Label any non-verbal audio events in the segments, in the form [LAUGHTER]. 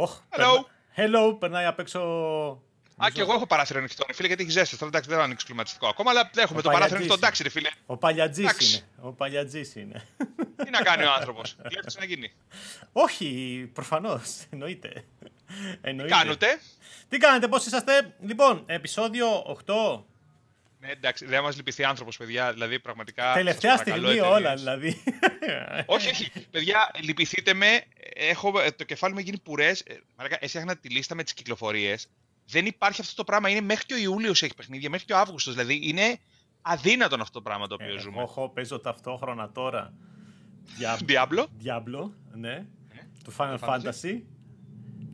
Oh, Hello. Hello, περνάει απ' έξω. Α, και εγώ έχω παράθυρο ανοιχτό, ρε φίλε, γιατί έχεις ζέστη. Τώρα εντάξει, δεν θα ανοίξει κλιματιστικό ακόμα, αλλά έχουμε το παράθυρο ανοιχτό. Εντάξει, ρε φίλε. Ο παλιατζής Εντάξει. είναι. Ο παλιατζής είναι. [LAUGHS] Τι να κάνει ο άνθρωπος. Βλέπεις να γίνει. Όχι, προφανώς. Εννοείται. Εννοείται. Κάνετε; Τι κάνετε, πώς είσαστε; Λοιπόν, επεισόδιο 8. Ναι, εντάξει, δεν μας λυπηθεί άνθρωπος, παιδιά. Δηλαδή, πραγματικά. Τελευταία σας παρακαλώ, στιγμή εταιρείες. όλα, δηλαδή. Όχι, όχι. Παιδιά, λυπηθείτε με. Έχω, ε, το κεφάλι μου έχει γίνει πουρές. Εσύ έχανα τη λίστα με τις κυκλοφορίες. Δεν υπάρχει αυτό το πράγμα. Είναι μέχρι και ο Ιούλιος έχει παιχνίδια, μέχρι και ο Αύγουστος. Δηλαδή, είναι αδύνατον αυτό το πράγμα το οποίο Εγώ ζούμε. έχω, παίζω ταυτόχρονα τώρα. Δια... Diablo; Diablo, ναι. Το Final Fantasy. Fantasy.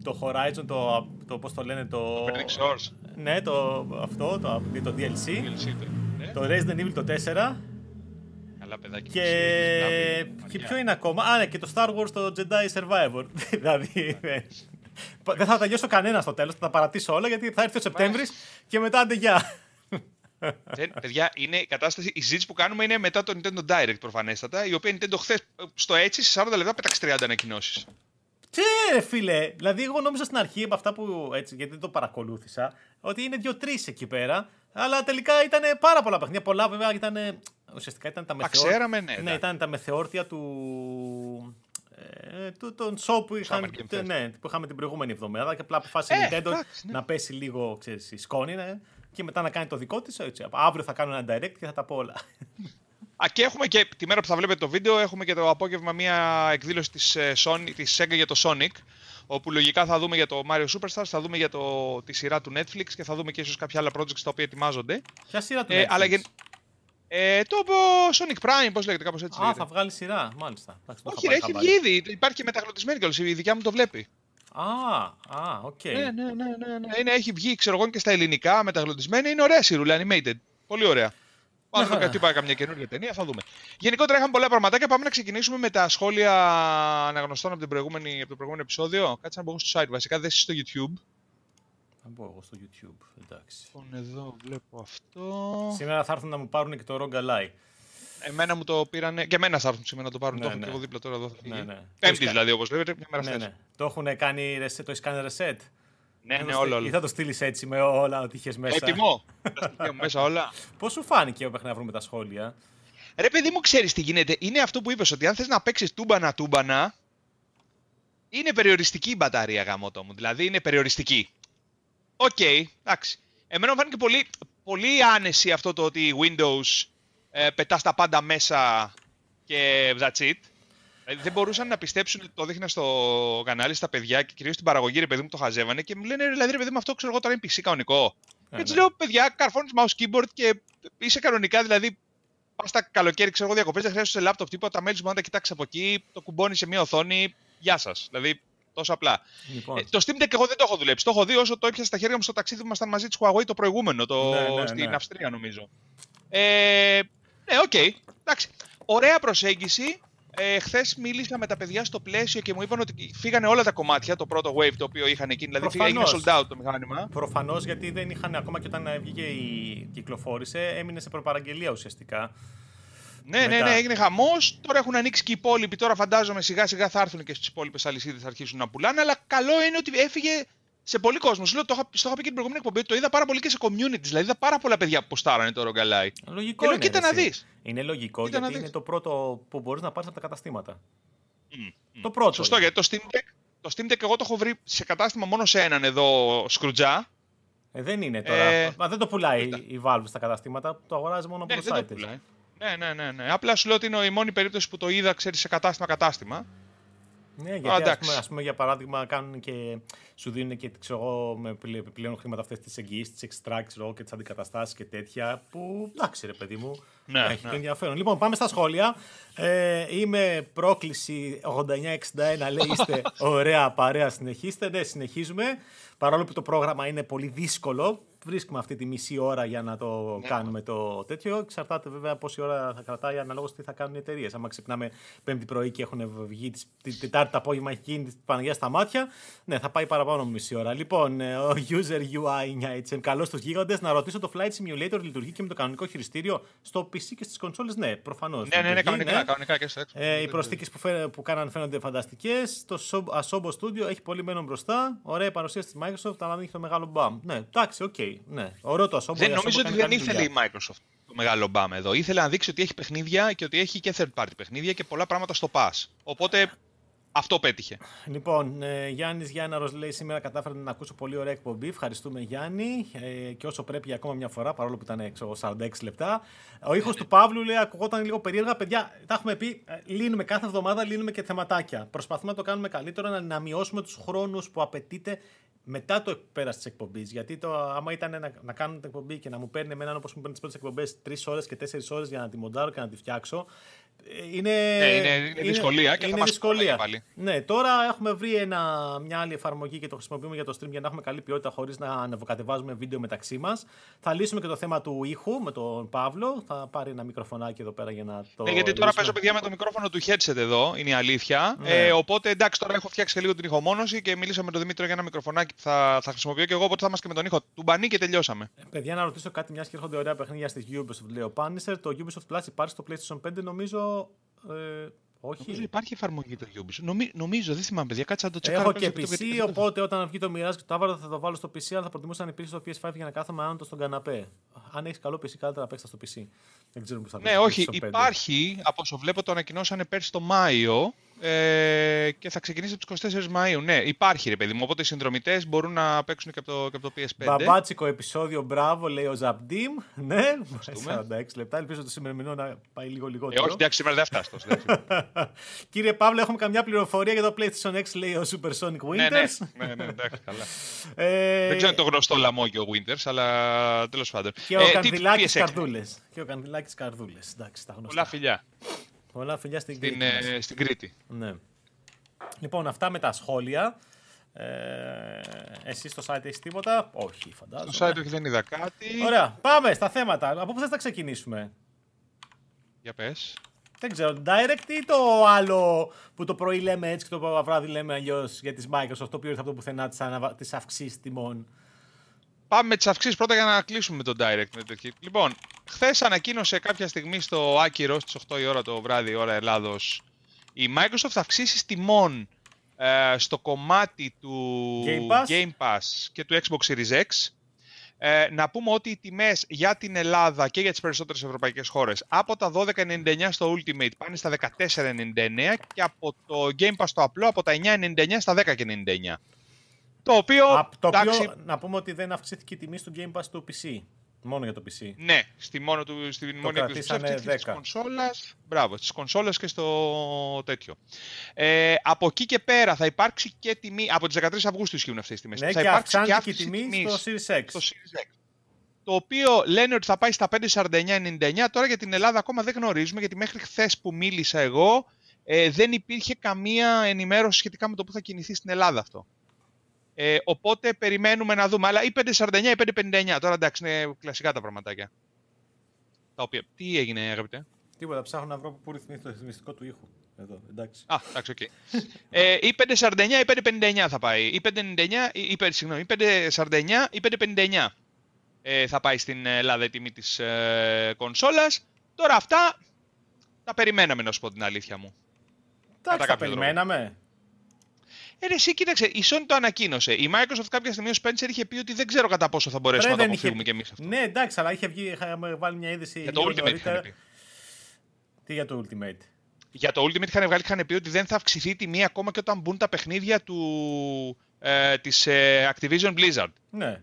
Το Horizon, το, το πώς το λένε, το... Burning Shores. Ναι, το, αυτό, το, το DLC. DLC, ναι. Το Resident Evil το 4. Καλά, παιδάκι. Και, Εσύ, και Μαριά. ποιο είναι ακόμα; Α, ναι, και το Star Wars το Jedi Survivor. [LAUGHS] δηλαδή. ε, [LAUGHS] Δεν θα τελειώσω κανένα στο τέλος, θα τα παρατήσω όλα γιατί θα έρθει ο Σεπτέμβρης και μετά άντε γεια. [LAUGHS] Δεν, παιδιά, είναι η κατάσταση. Η συζήτηση που κάνουμε είναι μετά το Nintendo Direct προφανέστατα, η οποία η Nintendo χθες στο έτσι σε 40 λεπτά πέταξε 30 ανακοινώσεις. Τι ρε φίλε, δηλαδή εγώ νόμιζα στην αρχή από αυτά που έτσι, γιατί δεν το παρακολούθησα, ότι είναι δύο-τρεις εκεί πέρα. Αλλά τελικά ήταν πάρα πολλά παιχνίδια. Πολλά βέβαια ήταν. Ουσιαστικά ήταν τα μεθεόρτια. ξέραμε, ναι, ναι, ναι. ήταν τα μεθεόρτια του. Ε, του τον show που, είχαν, Summer Game Fest. ναι, που είχαμε την προηγούμενη εβδομάδα και απλά αποφάσισε η Ε, Nintendo εντάξει, ναι. να πέσει λίγο ξέρεις, η σκόνη ναι, και μετά να κάνει το δικό της. Αύριο θα κάνω ένα direct και θα τα πω όλα. [LAUGHS] Α, και έχουμε και τη μέρα που θα βλέπετε το βίντεο, έχουμε και το απόγευμα μια εκδήλωση της, ε, Sony, της Sega για το Sonic, όπου λογικά θα δούμε για το Mario Superstars, θα δούμε για το, τη σειρά του Netflix και θα δούμε και ίσως κάποια άλλα projects τα οποία ετοιμάζονται. Ποια σειρά του Ε, Netflix? αλλά γεν- Ε, το ε, Sonic Prime, πώς λέγεται, κάπως έτσι Α, λέγεται. θα βγάλει σειρά, μάλιστα. Εντάξει, το είχα Όχι, ρε, πάρει έχει χαμπάρι. βγει ήδη. Υπάρχει και μεταγλωττισμένη κιόλας, η δικιά μου το βλέπει. Α, α, οκ. Ναι, ναι, ναι, ναι, ναι. Είναι, έχει βγει, ξέρω εγώ, και στα ελληνικά μεταγλωττισμένη. Είναι ωραία σιρούλα, animated. Πολύ ωραία. Μια χαρά. να κάτι πάει καμιά καινούργια ταινία, θα δούμε. Γενικότερα είχαμε πολλά πραγματάκια. Πάμε να ξεκινήσουμε με τα σχόλια αναγνωστών από, την προηγούμενη, από το προηγούμενο επεισόδιο. Κάτσε να μπω στο site. Βασικά δεν είσαι στο YouTube. Θα μπω εγώ στο YouTube, εντάξει. Λοιπόν, εδώ βλέπω αυτό. Σήμερα θα έρθουν να μου πάρουν και το Rogue Ally. Εμένα μου το πήρανε. Και εμένα θα έρθουν σήμερα να το πάρουν. Ναι, το έχω ναι. και εγώ δίπλα τώρα εδώ. Θα Ναι, φύγει. ναι. Πέμπτης Το δηλαδή, όπως βλέπετε. Μια μέρα Ναι, χθες. ναι. Το έχουν κάνει reset, το έχεις κάνει reset; Ναι, Θα ναι, το όλο. στείλ- όλο. Ή θα το στείλεις έτσι με όλα ό,τι είχες μέσα; Έτοιμο. Τα στοιχεία μου μέσα όλα. [LAUGHS] Πώς σου φάνηκε μέχρι να βρούμε τα σχόλια; Ρε παιδί μου, ξέρεις τι γίνεται. Είναι αυτό που είπες ότι αν θες να παίξεις τούμπανα τούμπανα, είναι περιοριστική η μπαταρία γαμώτο μου. Δηλαδή είναι περιοριστική. Οκ, εντάξει. Εμένα μου φάνηκε πολύ, πολύ άνεση αυτό το ότι έχει Windows ε, πετάς τα πάντα μέσα και that's it. Δηλαδή δεν μπορούσαν να πιστέψουν ότι το δείχνα στο κανάλι στα παιδιά και κυρίως στην παραγωγή, ρε παιδί μου, το χαζεύανε και μου λένε, δηλαδή ρε παιδί μου, αυτό ξέρω εγώ τώρα είναι PC κανονικό. Ε, Και τους ναι. λέω, παιδιά, καρφώνεις mouse keyboard και είσαι κανονικά, δηλαδή πας το καλοκαίρι, ξέρω εγώ, διακοπές, δεν χρειάζεσαι laptop τίποτα. Τα mails μου να τα κοιτάξεις από εκεί, το κουμπώνεις σε μια οθόνη. Γεια σας. Δηλαδή, τόσο απλά. Λοιπόν, Ε, το Steam Deck εγώ δεν το έχω δουλέψει. Το έχω δει όσο το έπιασα στα χέρια μου στο ταξίδι που ήμασταν μαζί της Huawei το προηγούμενο, το... Ναι, ναι, στην ναι. Αυστρία νομίζω. Ε, ναι, οκ. Εντάξει. Ωραία προσέγγιση. Ε, Χθες μίλησα με τα παιδιά στο Πλαίσιο και μου είπαν ότι φύγανε όλα τα κομμάτια, το πρώτο wave το οποίο είχαν εκείνη. Δηλαδή φύγανε- έγινε Προφανώς. sold out το μηχάνημα. Προφανώς γιατί δεν είχαν ακόμα και όταν βγήκε η κυκλοφόρησε, έμεινε σε προπαραγγελία ουσιαστικά. Ναι, ναι, Μετά. ναι, έγινε χαμός. Τώρα έχουν ανοίξει και οι υπόλοιποι. Τώρα φαντάζομαι σιγά σιγά θα έρθουν και στις υπόλοιπες αλυσίδες θα αρχίσουν να πουλάνε. Αλλά καλό είναι ότι έφυγε σε πολύ κόσμος. Σου λέω, το είχα, στο είχα πει και την προηγούμενη εκπομπή ότι το είδα πάρα πολύ και σε community. Δηλαδή είδα πάρα πολλά παιδιά που ποστάρανε το ρογκαλάι. Λογικό Και λέω, είναι. κοίτα ρε, να εσύ. δεις. Είναι λογικό Κοίτα να γιατί δεις. είναι το πρώτο που μπορείς να πάρεις από τα καταστήματα. Μμ, Το μμ. πρώτο. Σωστό, είναι. γιατί το Steam Deck, το Steam Deck εγώ το έχω βρει σε κατάστημα μόνο σε έναν εδώ σκρουτζά. Ε, δεν είναι τώρα. Ε, Μα δεν το πουλάει κοίτα. η Valve στα καταστήματα, το αγοράζει μόνο από Ναι, το δεν site. το της. πουλάει. Ναι, ναι, ναι, ναι. Απλά σου λέω ότι είναι η μόνη περίπτωση που το είδα, ξέρεις, σε κατάστημα-κατάστημα. Ναι, γιατί ας εντάξει. πούμε, ας πούμε, για παράδειγμα κάνουν και σου δίνουν και ξέρω, εγώ, με πλε- επιπλέον χρήματα αυτές τις εγγυήσεις, τις extract ξέρω, εγώ, και τις αντικαταστάσεις και τέτοια. Που εντάξει, ρε παιδί μου. Ναι, έχει ναι. και ενδιαφέρον. Λοιπόν, πάμε στα σχόλια. Ε, είμαι πρόκληση 8961, λέει είστε [LAUGHS] ωραία παρέα, συνεχίστε. Ναι, συνεχίζουμε. Παρόλο που το πρόγραμμα είναι πολύ δύσκολο, βρίσκουμε αυτή τη μισή ώρα για να το Ναι. κάνουμε το τέτοιο. Εξαρτάται βέβαια πόση ώρα θα κρατάει αναλόγως τι θα κάνουν οι εταιρείες. Άμα ξυπνάμε Πέμπτη πρωί και έχουν βγει τις- την Τετάρτη το απόγευμα έχει γίνει τη Παναγία στα μάτια, ναι, θα πάει παραπάνω από μισή ώρα. Λοιπόν, ε, ο user UI 9HM, καλώς τους γίγαντες. Να ρωτήσω, το Flight Simulator λειτουργεί και με το κανονικό χειριστήριο στο PC και στις κονσόλες, ναι, προφανώς. Ναι, ναι, ναι, κανονικά, κανονικά και στο Xbox. Ε, οι προσθήκες που, φαίνε, που κάναν φαίνονται φανταστικές. Το Asobo Studio έχει πολύ μέλλον μπροστά. Ωραία παρουσίαση της Microsoft, αλλά δεν έχει το μεγάλο μπαμ. Ναι, εντάξει, ok. Okay, ναι. Ωραίο το Asobo. Δεν, νομίζω ότι δεν ήθελε η Microsoft το μεγάλο μπαμ εδώ. Ήθελε να δείξει ότι έχει παιχνίδια και ότι έχει και third party παιχνίδια και πολλά πράγματα στο Pass. Οπότε αυτό πέτυχε. Λοιπόν, ε, Γιάννης Γιάνναρος λέει: Σήμερα κατάφερα να ακούσω πολύ ωραία εκπομπή. Ευχαριστούμε, Γιάννη. Ε, και όσο πρέπει για ακόμα μια φορά, παρόλο που ήταν έξω 46 λεπτά. Ο ήχος του Παύλου λέει: Ακουγόταν λίγο περίεργα. Παιδιά, τα έχουμε πει. Ε, λύνουμε κάθε εβδομάδα, λύνουμε και θεματάκια. Προσπαθούμε να το κάνουμε καλύτερο, να, να μειώσουμε τους χρόνους που απαιτείται μετά το πέρας της εκπομπής. Γιατί το, άμα ήταν να, να κάνω την εκπομπή και να μου παίρνει εμένα όπως μου παίρνει τις πρώτες εκπομπές 3 ώρες και 4 ώρες για να τη μοντάρω και να τη φτιάξω, είναι, ναι, είναι, είναι δυσκολία και είναι θα δυσκολία. Πάλι. Ναι, τώρα έχουμε βρει ένα, μια άλλη εφαρμογή και το χρησιμοποιούμε για το stream για να έχουμε καλή ποιότητα χωρίς να ανεβοκατεβάζουμε βίντεο μεταξύ μας. Θα λύσουμε και το θέμα του ήχου με τον Παύλο. Θα πάρει ένα μικροφωνάκι εδώ πέρα για να το. Ναι, γιατί τώρα παίζω παιδιά με το μικρόφωνο του headset εδώ, είναι η αλήθεια. Ναι. Ε, οπότε εντάξει, τώρα έχω φτιάξει και λίγο την ηχομόνωση και μίλησα με τον Δημήτρη για ένα μικροφωνάκι που θα, θα χρησιμοποιώ και εγώ. Οπότε θα είμαστε και με τον ήχο του μπανί και τελειώσαμε. Ε, παιδιά, να ρωτήσω κάτι, μια και έρχονται ωραία παιχνίδια στη Ubisoft, λέει ο Punisher. Το Ubisoft Plus υπάρχει στο PlayStation 5, νομίζω ε, όχι. Νομίζω υπάρχει εφαρμογή το Ubisoft. Νομι, νομίζω, δεν θυμάμαι, παιδιά, κάτσε να το τσεκάρω. Έχω και PC, οπότε όταν βγει το Mirage και το Avatar θα το βάλω στο PC, αλλά θα προτιμούσα να υπήρχε στο PS5 για να κάθομαι άνετος στον καναπέ. Αν έχεις καλό PC, καλύτερα να παίξεις στο PC. Δεν ξέρω πώς θα Ναι, όχι, υπάρχει. Από όσο βλέπω το ανακοινώσανε πέρσι το Μάιο ε, και θα ξεκινήσει από τις 24 Μαΐου. Ναι, υπάρχει ρε παιδί μου. Οπότε οι συνδρομητές μπορούν να παίξουν και από το, και από το PS5. Μπαμπάτσικο επεισόδιο, μπράβο, λέει ο Ζαμπντίμ. Ναι, 46 λεπτά. Ελπίζω το σημερινό να πάει λίγο λιγότερο. Ε, όχι, εντάξει, σήμερα δεν φτάσει [LAUGHS] Κύριε Παύλο, έχουμε καμιά πληροφορία για το PlayStation X, λέει ο Supersonic Winters. Ναι, ναι, ναι, ναι εντάξει, καλά. [LAUGHS] ε... Δεν ξέρω αν το γνωστό λαμόγιο ο Winters, αλλά τέλος πάντων. Και ο ε, Κανδυλάκης Καρδούλες. Και ο Κανδυλάκης Καρδούλες. Εντάξει, τα γνωστά. Πολλά φιλιά. Πολλά φιλιά στην, στην Κρήτη. Ε, στην Κρήτη. Ναι. Λοιπόν, αυτά με τα σχόλια. Ε, εσύ στο site έχεις τίποτα; Όχι, φαντάζομαι. Στο site όχι, δεν είδα κάτι. Ωραία, πάμε στα θέματα. Από πού θες να ξεκινήσουμε; Για πες. Δεν ξέρω, direct ή το άλλο που το πρωί λέμε έτσι και το βράδυ λέμε αλλιώς για τις Microsoft, το οποίο ήρθε από το πουθενά τις αυξήσεις τιμών. Πάμε με τις αυξήσεις πρώτα για να κλείσουμε το direct. Λοιπόν, χθες ανακοίνωσε κάποια στιγμή στο Άκυρο στις 8 η ώρα το βράδυ, ώρα Ελλάδος, η Microsoft αυξήσει τιμών ε, στο κομμάτι του Game Pass. Game Pass και του Xbox Series X. Ε, να πούμε ότι οι τιμές για την Ελλάδα και για τις περισσότερες ευρωπαϊκές χώρες από τα 12.99 στο Ultimate πάνε στα 14.99 και από το Game Pass το απλό από τα 9.99 στα 10.99. Το οποίο, Α, το οποίο να πούμε ότι δεν αυξήθηκε η τιμή στο Game Pass του PC. Μόνο για το PC. Ναι, στη μόνο του, στη το μόνη κρατήσανε 10. Της κονσόλας, μπράβο, στις κονσόλες και στο τέτοιο. Ε, από εκεί και πέρα θα υπάρξει και τιμή, από τις 13 Αυγούστου ισχύουν αυτές τις τιμές. Ναι, θα και υπάρξει και αύξηση τιμή στο Series X. Στο Series X. Το οποίο λένε ότι θα πάει στα 5,49,99. Τώρα για την Ελλάδα ακόμα δεν γνωρίζουμε, γιατί μέχρι χθες που μίλησα εγώ ε, δεν υπήρχε καμία ενημέρωση σχετικά με το που θα κινηθεί στην Ελλάδα αυτό. Ε, οπότε περιμένουμε να δούμε. Αλλά ή 5,49 ή 5,59. Τώρα εντάξει, είναι κλασικά τα πραγματάκια. Τα οποία... Τι έγινε, αγαπητέ; Τίποτα, ψάχνω να βρω πού ρυθμίσει το ρυθμιστικό του ήχου. Εδώ, εντάξει. Α, εντάξει, ok. Okay. ε, ή 5,49 ή 5,59 θα πάει. Ή 5,99 ή, συγγνώμη, 5,49 ή 5,59 ε, θα πάει στην Ελλάδα η τιμή της ε, κονσόλας. Τώρα αυτά τα περιμέναμε να σου πω την αλήθεια μου. Εντάξει, τα περιμέναμε. Ε, ρε, εσύ κοίταξε, η Sony το ανακοίνωσε. Η Microsoft κάποια στιγμή ο Spencer είχε πει ότι δεν ξέρω κατά πόσο θα μπορέσουμε να το αποφύγουμε είχε... κι εμείς αυτό. Ναι, εντάξει, αλλά είχε βγει, είχαμε βάλει μια είδηση. Για το Ultimate είχαν πει. Τι για το Ultimate; Για το Ultimate είχαν βγάλει, είχαν πει ότι δεν θα αυξηθεί η τιμή ακόμα και όταν μπουν τα παιχνίδια του, ε, της ε, Activision Blizzard. Ναι.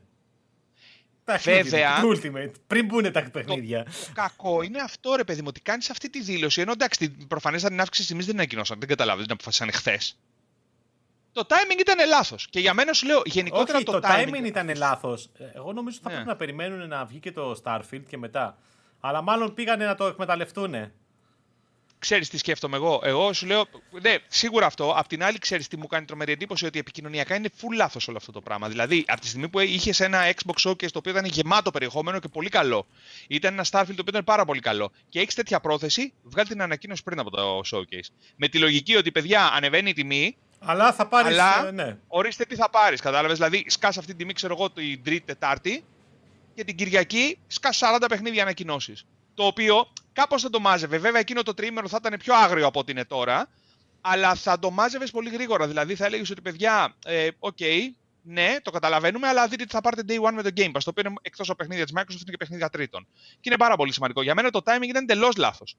Βέβαια. Το Ultimate, πριν μπουν τα παιχνίδια. Το, το, κακό είναι αυτό, ρε παιδί μου, ότι κάνεις αυτή τη δήλωση. Ενώ εντάξει, προφανές την αύξηση εμεί δεν ανακοινώσαν. Δεν καταλάβει, δεν αποφασίσαν χθες το timing ήταν λάθος. Και για μένα σου λέω γενικότερα Όχι, το, το timing, timing ήταν λάθος. Ε, εγώ νομίζω ότι θα ναι. πρέπει να περιμένουν να βγει και το Starfield και μετά. Αλλά μάλλον πήγανε να το εκμεταλλευτούν. Ξέρεις τι σκέφτομαι εγώ. Εγώ σου λέω. Ναι, σίγουρα αυτό. Απ' την άλλη, ξέρεις τι μου κάνει τρομερή εντύπωση ότι επικοινωνιακά είναι full λάθος όλο αυτό το πράγμα. Δηλαδή, από τη στιγμή που είχες ένα Xbox Showcase το οποίο ήταν γεμάτο περιεχόμενο και πολύ καλό, ήταν ένα Starfield το οποίο ήταν πάρα πολύ καλό, και έχεις τέτοια πρόθεση, βγάλει την ανακοίνωση πριν από το Showcase. Με τη λογική ότι παιδιά ανεβαίνει η τιμή, αλλά θα πάρεις. Αλλά ε, ναι. ορίστε τι θα πάρεις. Κατάλαβες; Δηλαδή, σκας αυτή την τιμή, ξέρω εγώ, την Τρίτη, Τετάρτη και την Κυριακή σκας 40 παιχνίδια ανακοινώσεις. Το Το οποίο κάπως θα το μάζευε. Βέβαια, εκείνο το τρίμηνο θα ήταν πιο άγριο από ό,τι είναι τώρα. Αλλά θα το μάζευες πολύ γρήγορα. Δηλαδή, θα έλεγες ότι παιδιά, ε, οκ, ναι, το καταλαβαίνουμε, αλλά δείτε τι θα πάρετε day one με το Game Pass. Το οποίο είναι εκτός από παιχνίδια της Microsoft είναι και παιχνίδια τρίτων. Και είναι πάρα πολύ σημαντικό. Για μένα το timing ήταν εντελώς λάθος.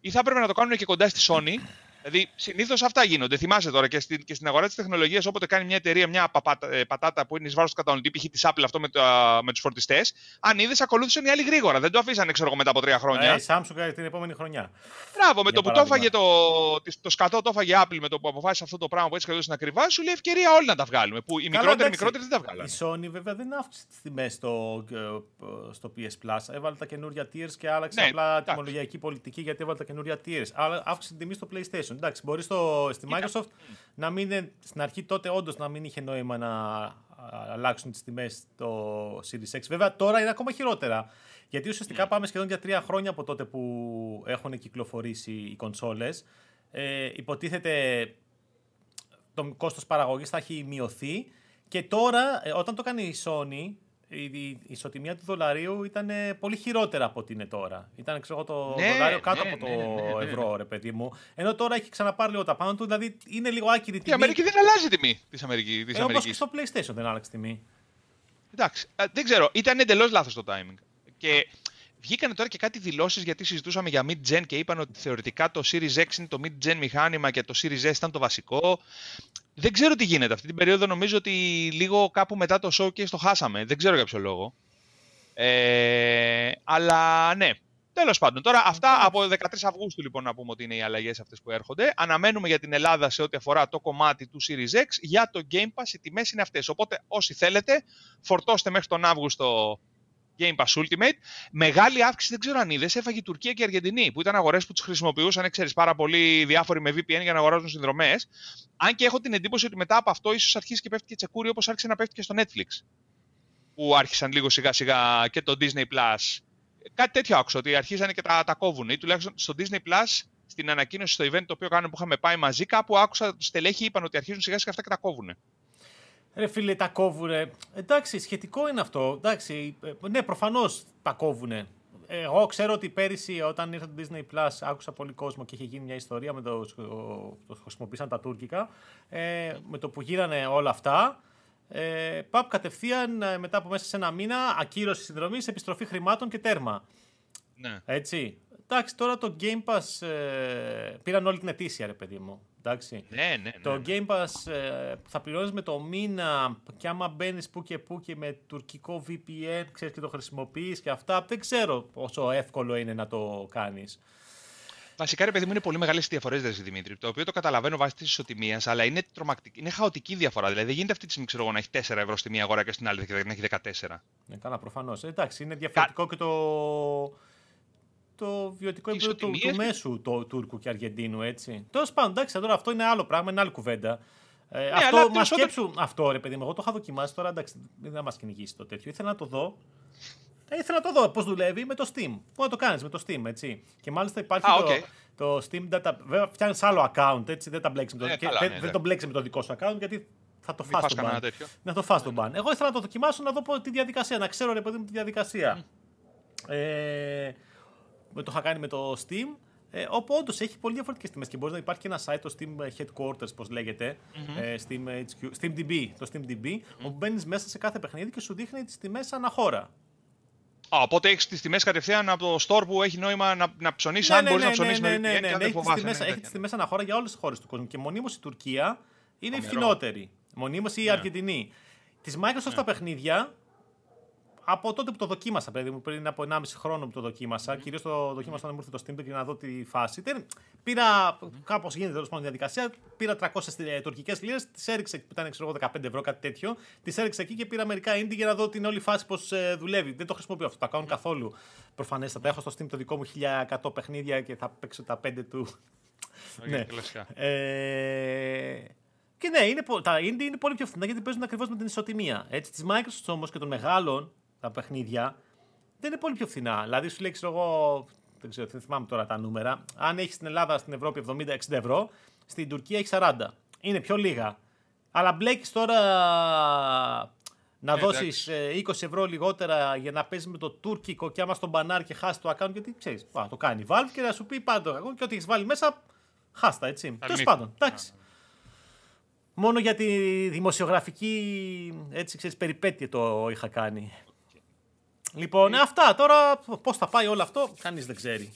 Ή θα έπρεπε να το κάνουν και κοντά στη Sony, Δηλαδή, συνήθως αυτά γίνονται. Θυμάσαι τώρα και στην, και στην αγορά της τεχνολογίας, όποτε κάνει μια εταιρεία μια παπάτα, ε, πατάτα που είναι εις βάρος του κατανοητή, π.χ. της Apple αυτό με, με τους φορτιστές, αν είδες, ακολούθησαν οι άλλοι γρήγορα. Δεν το αφήσανε, ξέρω εγώ, μετά από τρία χρόνια. Ε, η Samsung την επόμενη χρονιά. Μπράβο, με το που το έφαγε το, το σκατό, το έφαγε Apple με το που αποφάσισε αυτό το πράγμα που έτσι και στην ακριβά, σου λέει ευκαιρία όλοι να τα βγάλουμε. Που οι μικρότεροι, μικρότεροι δεν τα βγάλουν. Η Sony βέβαια δεν αύξησε τις τιμές στο, ε, στο PS Plus. Έβαλε τα καινούργια tiers και άλλαξε ναι, απλά τιμολογιακή πολιτική γιατί έβαλε τα καινούργια tiers. Αλλά αύξησε την τιμή στο PlayStation. Εντάξει, μπορεί στο στη Microsoft να μην είναι, στην αρχή τότε όντως να μην είχε νόημα να αλλάξουν τις τιμές στο Series X. Βέβαια τώρα είναι ακόμα χειρότερα. Γιατί ουσιαστικά ναι. πάμε σχεδόν για τρία χρόνια από τότε που έχουν κυκλοφορήσει οι κονσόλες. Ε, υποτίθεται το κόστος παραγωγής θα έχει μειωθεί και τώρα ε, όταν το κάνει η Sony η ισοτιμία του δολαρίου ήταν πολύ χειρότερα από ό,τι είναι τώρα. Ήταν ξέρω, το ναι, δολάριο κάτω ναι, από το ναι, ναι, ευρώ, ρε παιδί μου. Ενώ τώρα έχει ξαναπάρει λίγο τα πάνω του, δηλαδή είναι λίγο άκυρη τιμή. Η Αμερική δεν αλλάζει τιμή της Αμερική. Της ε, Όπως και στο PlayStation δεν άλλαξε τιμή. Εντάξει, ε, δεν ξέρω. Ήταν εντελώς λάθος το timing. Και βγήκαν τώρα και κάτι δηλώσεις γιατί συζητούσαμε για mid-gen και είπαν ότι θεωρητικά το Series X είναι το mid-gen μηχάνημα και το Series S ήταν το βασικό. Δεν ξέρω τι γίνεται. Αυτή την περίοδο νομίζω ότι λίγο κάπου μετά το showcase το χάσαμε. Δεν ξέρω για ποιο λόγο. Ε, αλλά ναι. Τέλος πάντων, τώρα αυτά από 13 Αυγούστου λοιπόν να πούμε ότι είναι οι αλλαγές αυτές που έρχονται. Αναμένουμε για την Ελλάδα σε ό,τι αφορά το κομμάτι του Series X. Για το Game Pass οι τιμές είναι αυτές. Οπότε όσοι θέλετε, φορτώστε μέχρι τον Αύγουστο Game Pass Ultimate. Μεγάλη αύξηση, δεν ξέρω αν είδες, έφαγε η Τουρκία και η Αργεντινή, που ήταν αγορές που τις χρησιμοποιούσαν, ξέρεις, πάρα πολύ διάφοροι με VPN για να αγοράζουν συνδρομές. Αν και έχω την εντύπωση ότι μετά από αυτό ίσως αρχίσει και πέφτει και τσεκούρι όπως άρχισε να πέφτει και στο Netflix. Που άρχισαν λίγο σιγά σιγά και το Disney Plus. Κάτι τέτοιο άκουσα, ότι αρχίζανε και τα, τα κόβουν. Ή τουλάχιστον στο Disney Plus, στην ανακοίνωση στο event το οποίο κάνουμε που είχαμε πάει μαζί, κάπου άκουσα στελέχοι είπαν ότι αρχίζουν σιγά σιγά αυτά και τα κόβουν. Ρε φίλε, τα κόβουνε. Εντάξει, σχετικό είναι αυτό. Εντάξει, ε, ναι, προφανώς τα κόβουνε. Εγώ ξέρω ότι πέρυσι όταν ήρθε το Disney Plus άκουσα πολύ κόσμο και είχε γίνει μια ιστορία με το, το χρησιμοποίησαν τα τουρκικά. Ε, με το που γίνανε όλα αυτά. Ε, παπ κατευθείαν ε, μετά από μέσα σε ένα μήνα ακύρωση συνδρομής, επιστροφή χρημάτων και τέρμα. Ναι. Έτσι. Εντάξει, τώρα το Game Pass ε, πήραν όλη την ετήσια, ρε παιδί μου. Εντάξει. Ναι, ναι, ναι. Το Game Pass ε, θα πληρώνεις με το μήνα και άμα μπαίνεις που και που και με τουρκικό VPN, ξέρεις και το χρησιμοποιείς και αυτά. Δεν ξέρω πόσο εύκολο είναι να το κάνεις. Βασικά, ρε παιδί μου, είναι πολύ μεγάλες διαφορές, Δημήτρη. Το οποίο το καταλαβαίνω βάσει της ισοτιμίας, αλλά είναι, τρομακτική, είναι χαοτική διαφορά. Δηλαδή, δεν γίνεται αυτή τη στιγμή ξέρω, να έχεις 4 ευρώ στη μία αγορά και στην άλλη να έχεις 14. Ναι, καλά, προφανώς. Ε, εντάξει, είναι διαφορετικό και το το βιωτικό επίπεδο του, του, μέσου το, Τούρκου και Αργεντίνου, έτσι. Τέλος πάντων, εντάξει, τώρα αυτό είναι άλλο πράγμα, είναι άλλη κουβέντα. Ε, ναι, αυτό, μας σκέψου, αυτό ρε παιδί μου, εγώ το είχα δοκιμάσει τώρα, εντάξει, δεν θα μας κυνηγήσει το τέτοιο. Ήθελα να το δω. Ε, ήθελα να το δω πώς δουλεύει με το Steam. Πού να το κάνεις με το Steam, έτσι. Και μάλιστα υπάρχει το, okay. το Steam Data. Βέβαια, φτιάχνεις άλλο account, έτσι. Δεν, τα μπλέξεις με το, ε, καλά, ναι, δεν, ναι. το μπλέξεις με το δικό σου account, γιατί θα το φας τον ban. Να το φας τον ban. Εγώ ήθελα να το δοκιμάσω να δω τη διαδικασία, να ξέρω ρε παιδί μου τη διαδικασία. Mm. Ε, το είχα κάνει με το Steam. Ε, όπου όντως έχει πολύ διαφορετικές τιμές και μπορεί να υπάρχει και ένα site, το Steam Headquarters, πώς λεγεται ε, Steam, HQ, DB, το SteamDB, mm-hmm. όπου μπαίνεις μέσα σε κάθε παιχνίδι και σου δείχνει τις τιμές ανά χώρα. Α, οπότε έχεις τις τιμές κατευθείαν από το store που έχει νόημα να, να ψωνίσεις, ναι, αν ναι, μπορείς ναι, να ψωνίσεις ναι, ναι, με ναι, ναι, ναι, Έχεις τις τιμές ανά χώρα για όλες τις χώρες του κόσμου. Και μονίμως η Τουρκία είναι η φθηνότερη. Μονίμως η Αργεντινή. Της Microsoft τα παιχνίδια από τότε που το δοκίμασα, παιδί μου, πριν από 1,5 χρόνο που το δοκίμασα, mm. κυρίως το δοκίμασα όταν μου ήρθε το Steam για να δω τη φάση. Δεν, πήρα, mm. κάπως γίνεται τέλος πάντων η διαδικασία, πήρα 300 ε, τουρκικές λίρες, τις έριξε που ήταν ξέρω, 15 ευρώ, κάτι τέτοιο, τις έριξε εκεί και πήρα μερικά indie για να δω την όλη φάση πώς ε, δουλεύει. Δεν το χρησιμοποιώ αυτό, το account καθόλου. Προφανέστατα. Έχω στο Steam το δικό μου 1100 παιχνίδια και θα παίξω τα 5 του. Okay, ναι. Ε, και ναι, είναι, τα indie είναι πολύ πιο φθηνά γιατί παίζουν ακριβώς με την ισοτιμία. Έτσι, της Microsoft όμως και των μεγάλων τα παιχνίδια, δεν είναι πολύ πιο φθηνά. Δηλαδή, σου λέει, ξέρω εγώ, δεν ξέρω, δεν θυμάμαι τώρα τα νούμερα. Αν έχεις στην Ελλάδα, στην Ευρώπη 70-60 ευρώ, στην Τουρκία έχεις 40. Είναι πιο λίγα. Αλλά μπλέκεις τώρα να Ε, δώσεις εντάξει. 20 ευρώ λιγότερα για να παίζεις με το τουρκικό και άμα στον μπανάρ και χάσεις το account, γιατί ξέρεις, το κάνει η Valve και να σου πει πάντα το account και ό,τι έχεις βάλει μέσα, χάστα έτσι. Τέλος Αλήθεια. πάντων, εντάξει. Μόνο για τη δημοσιογραφική έτσι, ξέρεις, περιπέτεια το είχα κάνει. Λοιπόν, αυτά τώρα πώς θα πάει όλο αυτό, κανείς δεν ξέρει.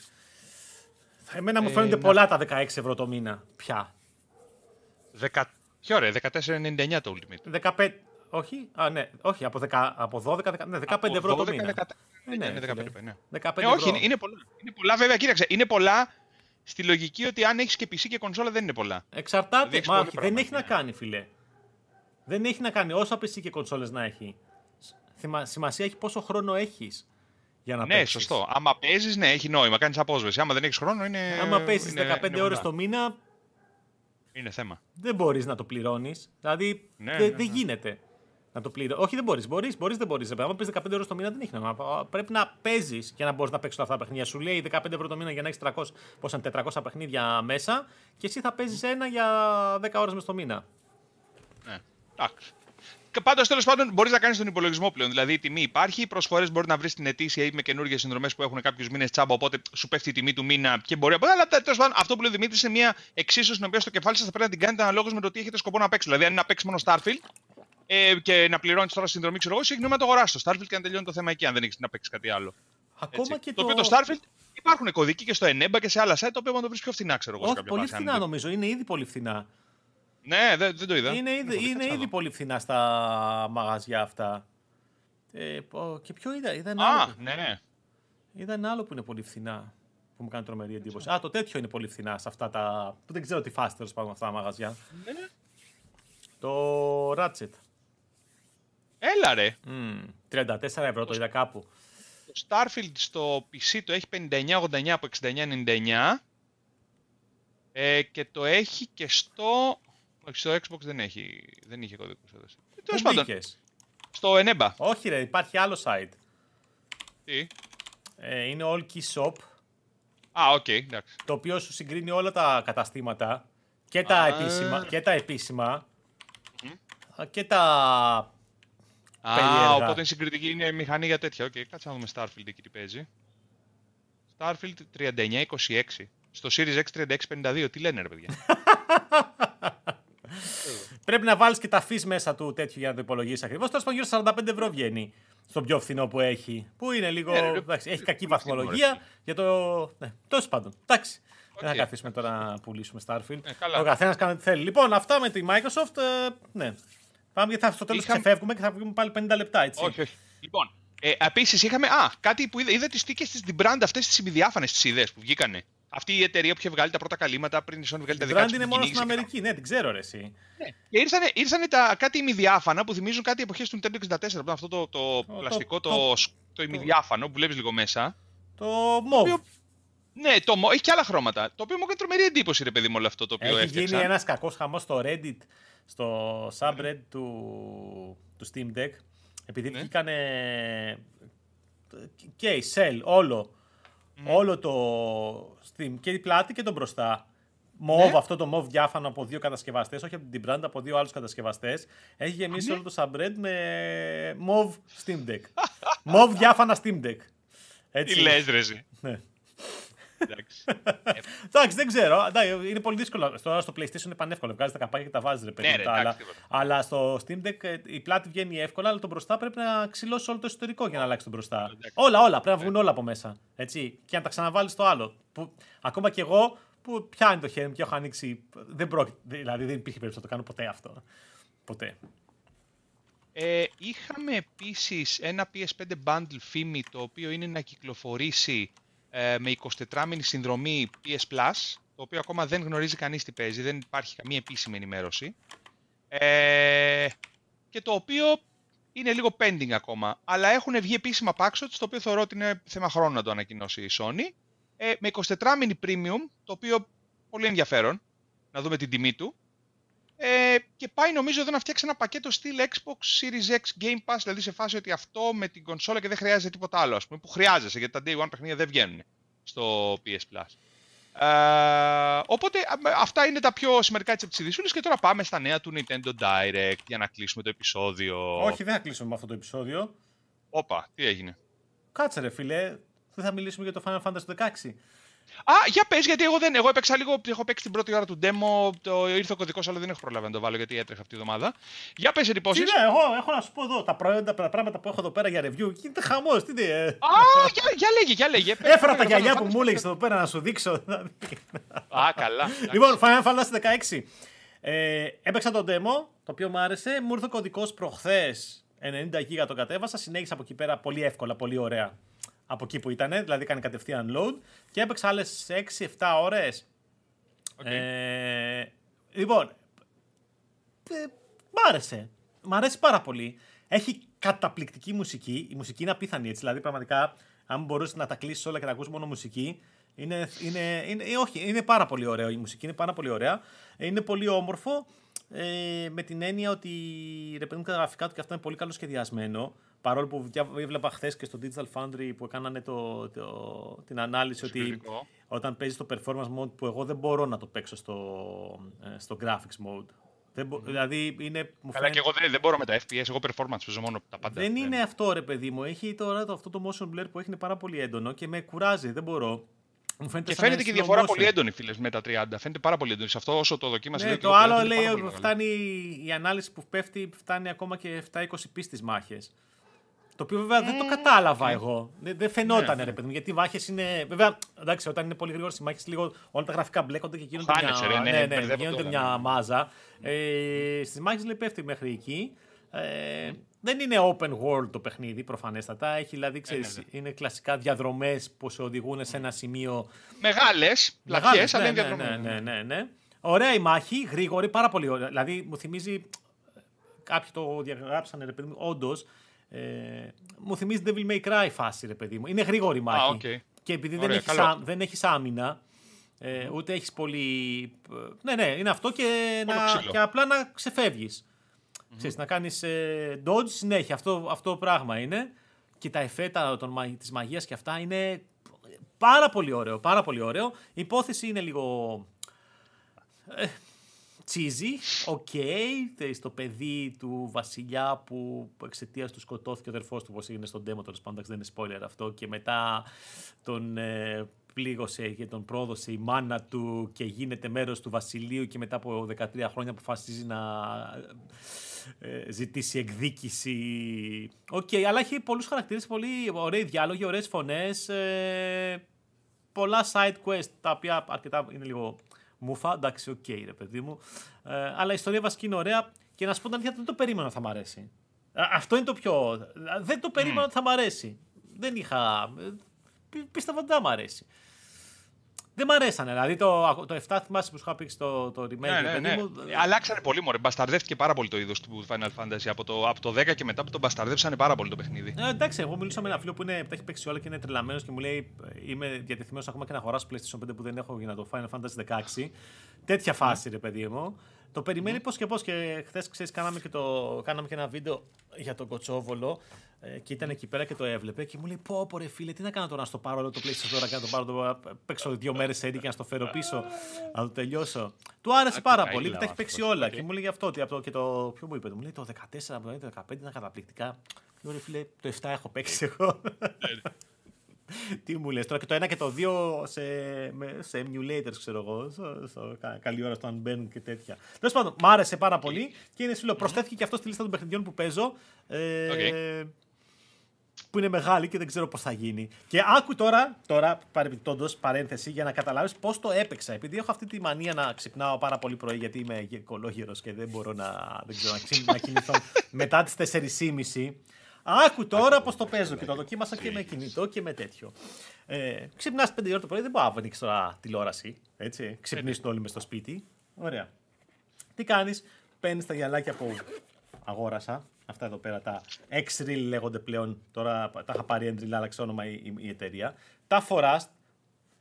Εμένα μου Ε, φαίνονται να- πολλά τα 16 ευρώ το μήνα πια. Δεκα... Ποιο ρε, 14,99 το Ultimate. 15, όχι, α, ναι, όχι, από, 10, από 12, 10, ναι, 15 ευρώ το 12, μήνα. 14, Ε, ναι, ναι, είναι φίλε. 15, ναι. 15 Ε, όχι, ευρώ. είναι, είναι πολλά. Είναι πολλά, βέβαια, κοίταξε. Είναι πολλά στη λογική ότι αν έχεις και PC και κονσόλα δεν είναι πολλά. Εξαρτάται. Δηλαδή έχεις Μα πολύ όχι, δεν πράγμα, έχει να ναι. κάνει, φιλέ. Δεν έχει να κάνει όσα PC και κονσόλες να έχει. Θυμα- Σημασία έχει πόσο χρόνο έχεις για να ναι, παίξεις. σωστό. Άμα παίζεις, ναι, έχει νόημα, κάνεις απόσβεση. Άμα δεν έχεις χρόνο, είναι. Άμα παίζεις είναι- 15 είναι ώρες πολλά. το μήνα, Είναι θέμα. δεν μπορείς να το πληρώνεις. Δηλαδή, Ναι, δεν ναι, δεν ναι. γίνεται να το πληρώνεις. Όχι, δεν μπορείς. Μπορείς, μπορείς δεν μπορείς. Αν παίζεις 15 ώρες το μήνα, δεν έχει νόημα. Πρέπει να παίζεις για να μπορείς να παίξεις όλα αυτά τα παιχνίδια. Σου λέει 15 ευρώ το μήνα για να έχεις 300, πόσα, 400 παιχνίδια μέσα και εσύ θα παίζεις ένα για 10 ώρες μες το μήνα. Ναι. Εντάξει. Και πάντως, τέλος πάντων, μπορείς να κάνεις τον υπολογισμό πλέον. Δηλαδή, η τιμή υπάρχει, οι προσφορές μπορεί να βρεις την ετήσια ή με καινούργιες συνδρομές που έχουν κάποιους μήνες τσάμπα. Οπότε σου πέφτει η τιμή του μήνα και μπορεί. Αλλά τέλος πάντων, αυτό που λέει ο Δημήτρης είναι μια εξίσωση την οποία στο κεφάλι σας θα πρέπει να την κάνετε αναλόγως με το τι έχετε σκοπό να παίξετε. Δηλαδή, αν είναι να παίξεις μόνο Starfield ε, και να πληρώνεις τώρα συνδρομή, ξέρω εγώ, συγγνώμη να το αγοράσει το Starfield και να τελειώνει το θέμα εκεί, αν δεν έχεις να παίξεις κάτι άλλο. Ακόμα Έτσι. και το οποίο το Starfield υπάρχουν κωδικοί και στο Enemba και σε άλλα site, το οποίο μπορεί να το βρει πιο φθηνά, ξέρω εγώ. σε Όχι, κάποια πολύ βάση, αν φθηνά δεν- νομίζω. Είναι ήδη πολύ φθηνά. Ναι, δεν, δεν το είδα. Είναι, Δεν ήδη, το είδα, είναι κάτσε να ήδη δω. πολύ φθηνά στα μαγαζιά αυτά. Ε, πω- και ποιο είδα, είδα ένα, Α, άλλο, ναι, ναι. είδα ένα άλλο που είναι πολύ φθηνά. Που μου κάνει τρομερή εντύπωση. Α, το τέτοιο είναι πολύ φθηνά σε αυτά τα. που δεν ξέρω τι φάση τέλος πάντων αυτά τα μαγαζιά. Ναι, ναι. Το Ratchet. Έλα ρε. Μμμ, 34 ευρώ το είδα κάπου. Το Starfield στο PC το έχει 59,89 από 69,99 ε, και το έχει και στο... Όχι, στο Xbox δεν έχει, δεν είχε κωδικούς εδώ. Πού Τέλος πάντων, μπήκες; στο Eneba. Όχι, ρε, υπάρχει άλλο site. Τι; Ε, είναι All Key Shop, Α, οκ, εντάξει. το οποίο σου συγκρίνει όλα τα καταστήματα και τα Α. επίσημα, και τα επίσημα Μμμ. και τα Α, Περίεργα. οπότε είναι συγκριτική είναι μηχανή για τέτοια. Οκ, κάτσε να δούμε Starfield εκεί τι παίζει. Starfield 39-26. Στο Series X 36-52. Τι λένε ρε παιδιά; [LAUGHS] Πρέπει να βάλεις και τα fees μέσα του τέτοιου για να το υπολογίσεις ακριβώς. Τέλος πάντων, γύρω στα 45 ευρώ βγαίνει στο πιο φθηνό που έχει. Που είναι λίγο. Ναι, ρε, ρε, εντάξει, έχει κακή πολύ φθηνό, βαθμολογία ρε. για το. Ναι, τέλος πάντων. Εντάξει. Δεν θα Οκ. καθίσουμε τώρα να πουλήσουμε Starfield. Ε, καλά. Ο καθένας κάνει ό,τι θέλει. Λοιπόν, αυτά με τη Microsoft. ε, ναι. Πάμε γιατί θα, στο τέλος Είχαμε- ξεφεύγουμε και θα βγούμε πάλι 50 λεπτά, έτσι. όχι, όχι. Λοιπόν, ε, επίσης είχαμε. Α, κάτι που είδα, είδα τις τίκε της Brand αυτές τις ημιδιάφανες τις ιδέες που βγήκανε. Αυτή η εταιρεία που είχε βγάλει τα πρώτα καλύματα πριν η Sony βγάλει τα Η δικά Brand της είναι που μόνο στην κυνήγησε και Αμερική. Ναι, την ξέρω, ρε, εσύ. Ναι. Και ήρθανε, ήρθανε τα κάτι ημιδιάφανα που θυμίζουν κάτι εποχές του Nintendo 64. που ήταν αυτό το, το, το- πλαστικό, το, το- το, το ημιδιάφανο που βλέπεις λίγο μέσα. Το MOV. οποίο- Ναι, το, μο- έχει και άλλα χρώματα. Το οποίο μου έκανε τρομερή εντύπωση, ρε παιδί μου, όλο αυτό το οποίο Έχει έφτιαξα. γίνει ένας κακός χαμός στο Reddit, στο subreddit του, του Steam Deck, επειδή Ναι. βγήκανε και η Cell, όλο, όλο το Steam, και η πλάτη και το μπροστά. Μοβ, Ναι. αυτό το μοβ διάφανο από δύο κατασκευαστές, όχι από την brand, από δύο άλλους κατασκευαστές. Έχει γεμίσει ναι. όλο το subreddit με μοβ Steam Deck. [LAUGHS] μοβ διάφανα Steam Deck. Έτσι. Τι λες ρε εσύ. Ναι. Εντάξει. [LAUGHS] Εντάξει, δεν ξέρω. Εντάξει, Είναι πολύ δύσκολο. Τώρα στο PlayStation είναι πανεύκολο. Βγάζει τα καπάκια και τα βάζεις ρε παιδί. Ναι, μου, ρε, τα εντάξει, άλλα. τίποτα. αλλά στο Steam Deck ε, η πλάτη βγαίνει εύκολα, αλλά το μπροστά πρέπει να ξυλώσει όλο το εσωτερικό για να αλλάξει το μπροστά. εντάξει. Ναι. Όλα, όλα. Πρέπει να βγουν όλα από μέσα. Έτσι. Και να τα ξαναβάλεις στο άλλο. Που, ακόμα κι εγώ που πιάνει το χέρι μου και έχω ανοίξει. Δεν πρόκειται, δηλαδή δεν υπήρχε περίπτωση να το κάνω ποτέ αυτό. Ποτέ. Ε, είχαμε επίσης ένα PS5 bundle φήμη το οποίο είναι να κυκλοφορήσει ε, με 24 μήνη συνδρομή PS Plus το οποίο ακόμα δεν γνωρίζει κανείς τι παίζει, δεν υπάρχει καμία επίσημη ενημέρωση. Ε, και το οποίο είναι λίγο pending ακόμα αλλά έχουν βγει επίσημα packshots το οποίο θεωρώ ότι είναι θέμα χρόνου να το ανακοινώσει η Sony. Ε, με 24 μήνη premium το οποίο πολύ ενδιαφέρον να δούμε την τιμή του ε, και πάει νομίζω εδώ να φτιάξει ένα πακέτο στυλ Xbox Series X Game Pass, δηλαδή σε φάση ότι αυτό με την κονσόλα και δεν χρειάζεται τίποτα άλλο, ας πούμε, που χρειάζεσαι, γιατί τα Day One παιχνίδια δεν βγαίνουν στο PS Plus. Ε, οπότε αυτά είναι τα πιο σημαντικά έτσι από τις και τώρα πάμε στα νέα του Nintendo Direct για να κλείσουμε το επεισόδιο. Όχι, δεν θα κλείσουμε με αυτό το επεισόδιο. Όπα, τι έγινε; Κάτσε ρε φίλε, δεν θα μιλήσουμε για το Final Fantasy 16. Α, για πες, γιατί εγώ δεν. Εγώ έπαιξα λίγο. Έχω παίξει την πρώτη ώρα του demo. Το, ήρθε ο κωδικός, αλλά δεν έχω προλάβει να το βάλω γιατί έτρεχε αυτή τη εβδομάδα. Για πες εντυπώσεις. Τι ναι, εγώ έχω να σου πω εδώ τα προϊόντα, τα πράγματα που έχω εδώ πέρα για review. Γίνεται χαμός. Τι είναι. Α, για, για λέγε, για λέγε. Έφερα τα γυαλιά που μου έλεγες εδώ πέρα να σου δείξω. Α, καλά. Λοιπόν, Final Fantasy 16. Ε, έπαιξα το demo, το οποίο μου άρεσε. Μου ήρθε ο κωδικός προχθές. 90 GB το κατέβασα. Συνέχισα από εκεί πέρα πολύ εύκολα, πολύ ωραία από εκεί που ήταν, δηλαδή κάνει κατευθείαν load και έπαιξα άλλες 6-7 ώρες. Okay. Ε, λοιπόν, ε, μ' άρεσε. Μ' αρέσει πάρα πολύ. Έχει καταπληκτική μουσική. Η μουσική είναι απίθανη έτσι. Δηλαδή, πραγματικά, αν μπορούσες να τα κλείσεις όλα και να ακούσει μόνο μουσική, είναι, είναι, είναι, ε, όχι, είναι πάρα πολύ ωραίο. Η μουσική είναι πάρα πολύ ωραία. Είναι πολύ όμορφο. Ε, με την έννοια ότι ρε παιδί τα γραφικά του και αυτό είναι πολύ καλοσχεδιασμένο. Παρόλο που έβλεπα χθες και στο Digital Foundry που έκαναν το, το, την ανάλυση ότι όταν παίζει το performance mode που εγώ δεν μπορώ να το παίξω στο, ε, στο graphics mode. Δεν μπο, Δηλαδή είναι. Μου Καλά, και εγώ δεν, δεν μπορώ με τα FPS, εγώ performance παίζω μόνο τα πάντα. Δεν είναι αυτό ρε παιδί μου. Έχει τώρα το, αυτό το motion blur που έχει είναι πάρα πολύ έντονο και με κουράζει. Δεν μπορώ. Μου φαίνεται και φαίνεται και η διαφορά πολύ έντονη, φίλες, με τα 30. Φαίνεται πάρα πολύ έντονη. Σε αυτό όσο το δοκίμασε. Ναι, το άλλο λέει ότι φτάνει η ανάλυση που πέφτει, φτάνει ακόμα και 7-20 πίστη μάχες. Το οποίο βέβαια δεν το ε, κατάλαβα ναι. εγώ. Δεν, δεν φαινόταν, ναι, ρε παιδί μου. Γιατί οι μάχες είναι. Βέβαια, εντάξει, όταν είναι πολύ γρήγορο οι μάχες, λίγο όλα τα γραφικά μπλέκονται και γίνονται Χάνεσαι, μια, ρε, ναι, ναι, ναι, γίνονται μια μάζα. Ε, Στις μάχες λέει πέφτει μέχρι εκεί. Ε, δεν είναι open world το παιχνίδι, προφανέστατα. Έχει δηλαδή, ξέρεις, είναι κλασικά διαδρομές που σε οδηγούν σε ένα σημείο. Μεγάλες, πλατιέ, αλλά είναι διαδρομέ. Ναι, ναι, ναι, ναι. Ωραία η μάχη, γρήγορη, πάρα πολύ ωραία. Δηλαδή μου θυμίζει. Κάποιοι το διαγράψανε, ρε παιδί μου, όντως ε, μου θυμίζει Devil May Cry φάση, ρε παιδί μου. Είναι γρήγορη μάχη. Ah, okay. Και επειδή δεν, έχεις, α, δεν έχεις άμυνα, ε, ούτε έχεις πολύ... Ναι, ναι, είναι αυτό και, να, και απλά να ξεφεύγεις. Mm-hmm. Ξέρεις, να κάνεις ε, dodge συνέχεια. Αυτό, αυτό το πράγμα είναι. Και τα εφέτα των, της μαγείας και αυτά είναι πάρα πολύ ωραίο. Πάρα πολύ ωραίο. Η υπόθεση είναι λίγο... Ε, cheesy, ok, okay, στο παιδί του βασιλιά που εξαιτίας του σκοτώθηκε ο αδερφός του, όπως έγινε στο demo, τέλος πάντων, δεν είναι spoiler αυτό, και μετά τον ε, πλήγωσε και τον πρόδωσε η μάνα του και γίνεται μέρος του βασιλείου και μετά από 13 χρόνια αποφασίζει να ε, ζητήσει εκδίκηση. Ok, okay, αλλά έχει πολλούς χαρακτήρες, πολύ ωραίοι διάλογοι, ωραίες φωνές, ε, πολλά side quest, τα οποία αρκετά είναι λίγο μούφα, εντάξει, OK, okay, ρε παιδί μου. Ε, αλλά η ιστορία βασική είναι ωραία και να σου πω την αλήθεια, δεν το περίμενα θα μ' αρέσει. Αυτό είναι το πιο. Δεν το περίμενα ότι θα μ' αρέσει. Δεν είχα. Πίστευα ότι δεν μ' αρέσει. Δεν μ' αρέσανε. Δηλαδή το, το 7 θυμάσαι που σου είχα πει στο το remake. Ναι, ναι, ναι. Μου... Αλλάξανε πολύ μωρέ. Μπασταρδεύτηκε πάρα πολύ το είδος του Final Fantasy. Από το, από το 10 και μετά που τον μπασταρδεύσανε πάρα πολύ το παιχνίδι. Ε, εντάξει, εγώ μιλούσα με ένα φίλο που είναι, τα έχει παίξει όλα και είναι τρελαμένος και μου λέει Είμαι διατεθειμένος ακόμα και να αγοράσω PlayStation 5 που δεν έχω για να το Final Fantasy 16. Τέτοια φάση, ρε παιδί μου. Το περιμένει πώς και πώς. Και χθες, ξέρεις, κάναμε, και κάναμε και ένα βίντεο για τον Κοτσόβολο ε, και ήταν εκεί πέρα και το έβλεπε και μου λέει: Πω, πω ρε φίλε, τι να κάνω τώρα να στο πάρω όλο το PlayStation τώρα και να το πάρω. Το, παίξω δύο μέρες σε και να στο φέρω πίσω, να το τελειώσω. Του άρεσε πάρα πολύ, τα έχει παίξει όλα. Και μου λέει αυτό. Και, το, και το. Ποιο μου είπε, μου λέει το 14, το 15 ήταν καταπληκτικά. Λέω ρε φίλε, το 7 έχω παίξει εγώ. Ναι, ναι. Τι μου λες τώρα και το ένα και το δύο σε, σε emulators ξέρω εγώ. Στο, στο, καλή ώρα στο αν μπαίνουν και τέτοια. Τέλος πάντων, μ' άρεσε πάρα πολύ και είναι σου προσθέθηκε και αυτό στη λίστα των παιχνιδιών που παίζω. Ε, okay. Που είναι μεγάλη και δεν ξέρω πώς θα γίνει. Και άκου τώρα, τώρα παρεμπιπτόντως, παρένθεση, για να καταλάβεις πώς το έπαιξα. Επειδή έχω αυτή τη μανία να ξυπνάω πάρα πολύ πρωί, γιατί είμαι κολόγερο και δεν μπορώ να, δεν ξέρω, να [LAUGHS] κοιμηθώ μετά τις 4.30. Άκου τώρα πώς το παίζω και το δοκίμασα και με κινητό και με τέτοιο. Ε, Ξυπνάς 5 ώρα το πρωί, δεν μπορεί να ανοίξει τώρα τηλεόραση. Έτσι. Ξυπνήσουν όλοι μες στο σπίτι. Ωραία. Τι κάνεις, παίρνεις τα γυαλάκια που αγόρασα. Αυτά εδώ πέρα τα X-Reel λέγονται πλέον. Τώρα τα είχα πάρει έντριλ, άλλαξε όνομα η, η, εταιρεία. Τα φοράς.